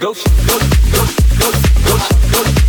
ghost, ghost, ghost, ghost, ghost, ghost.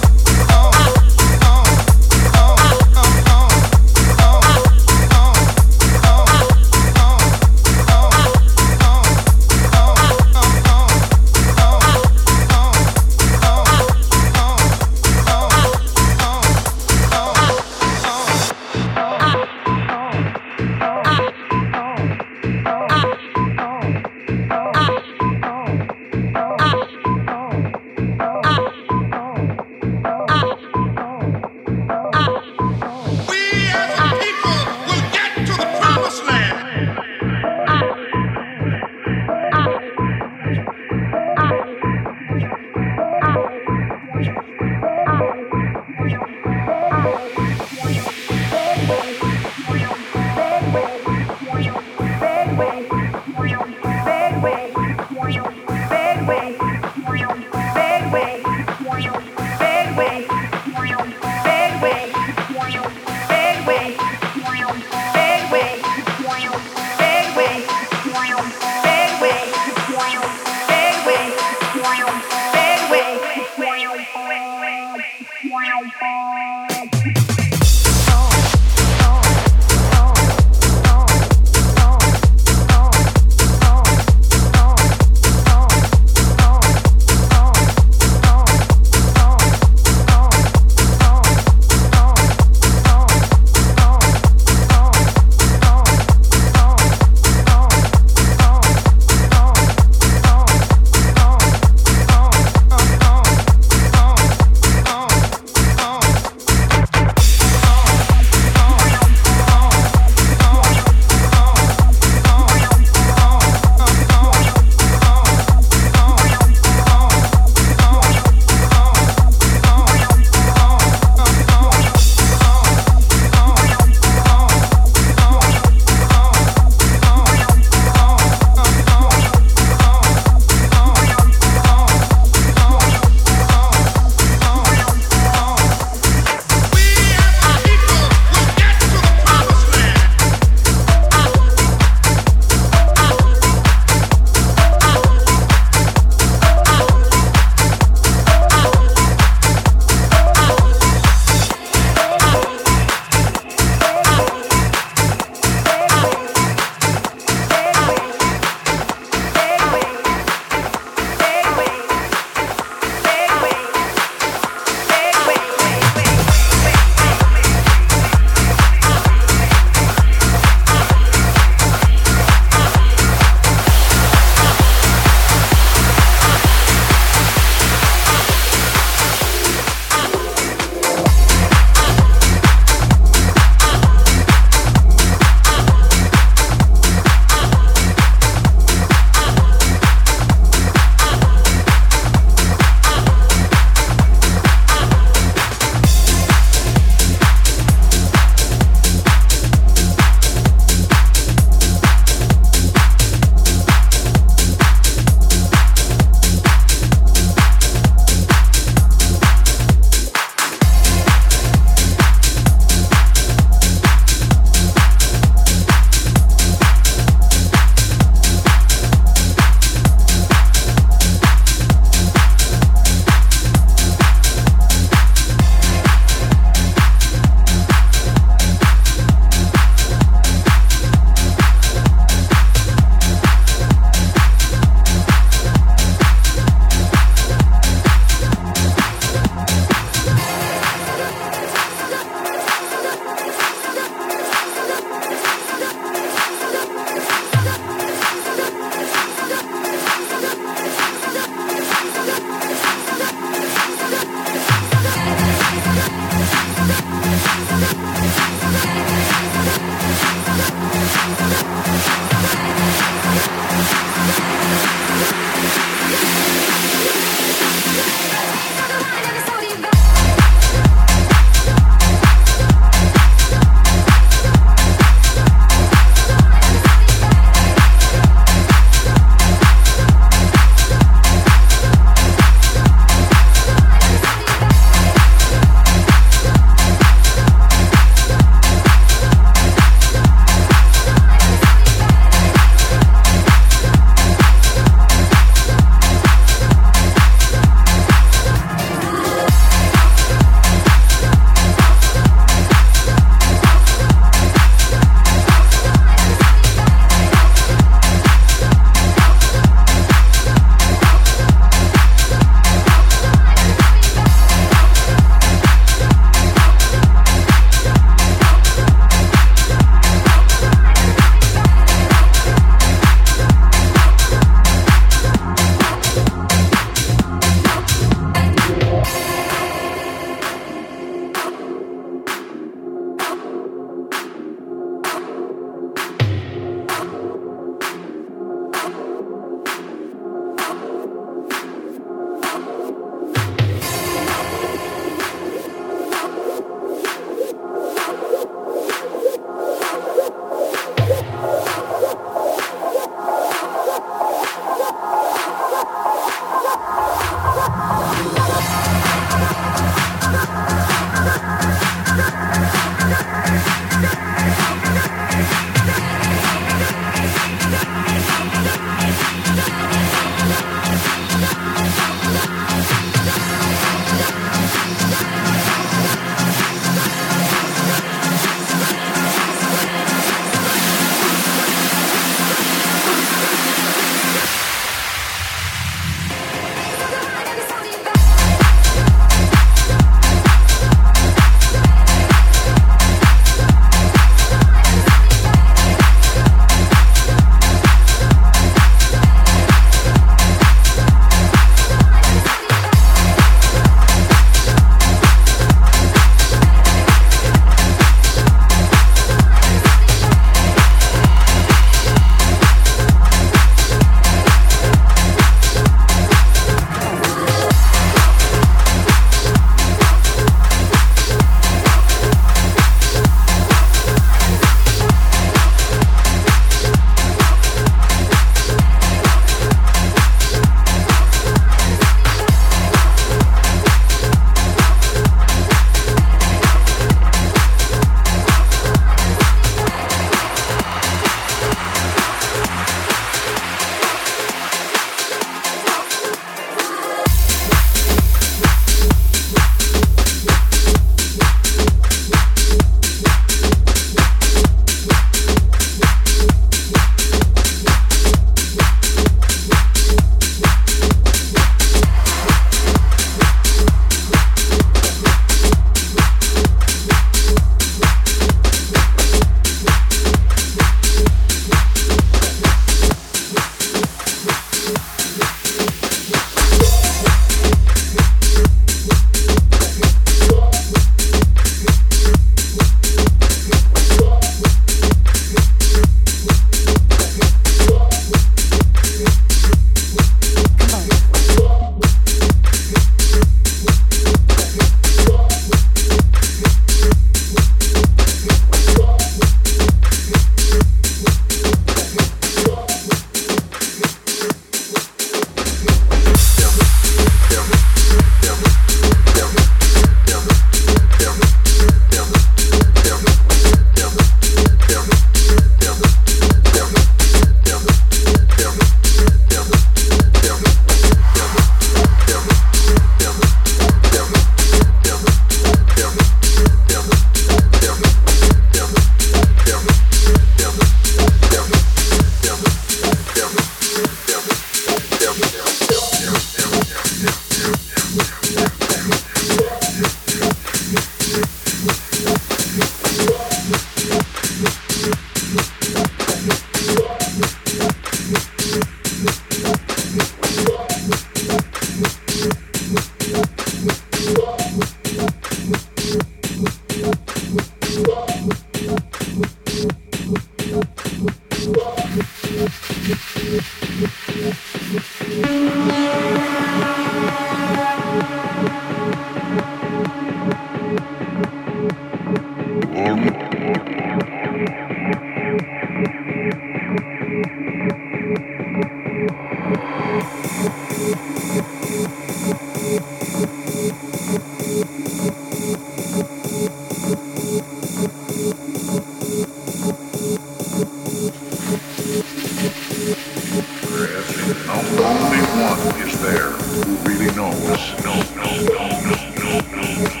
Only one is there who really knows. no no no no no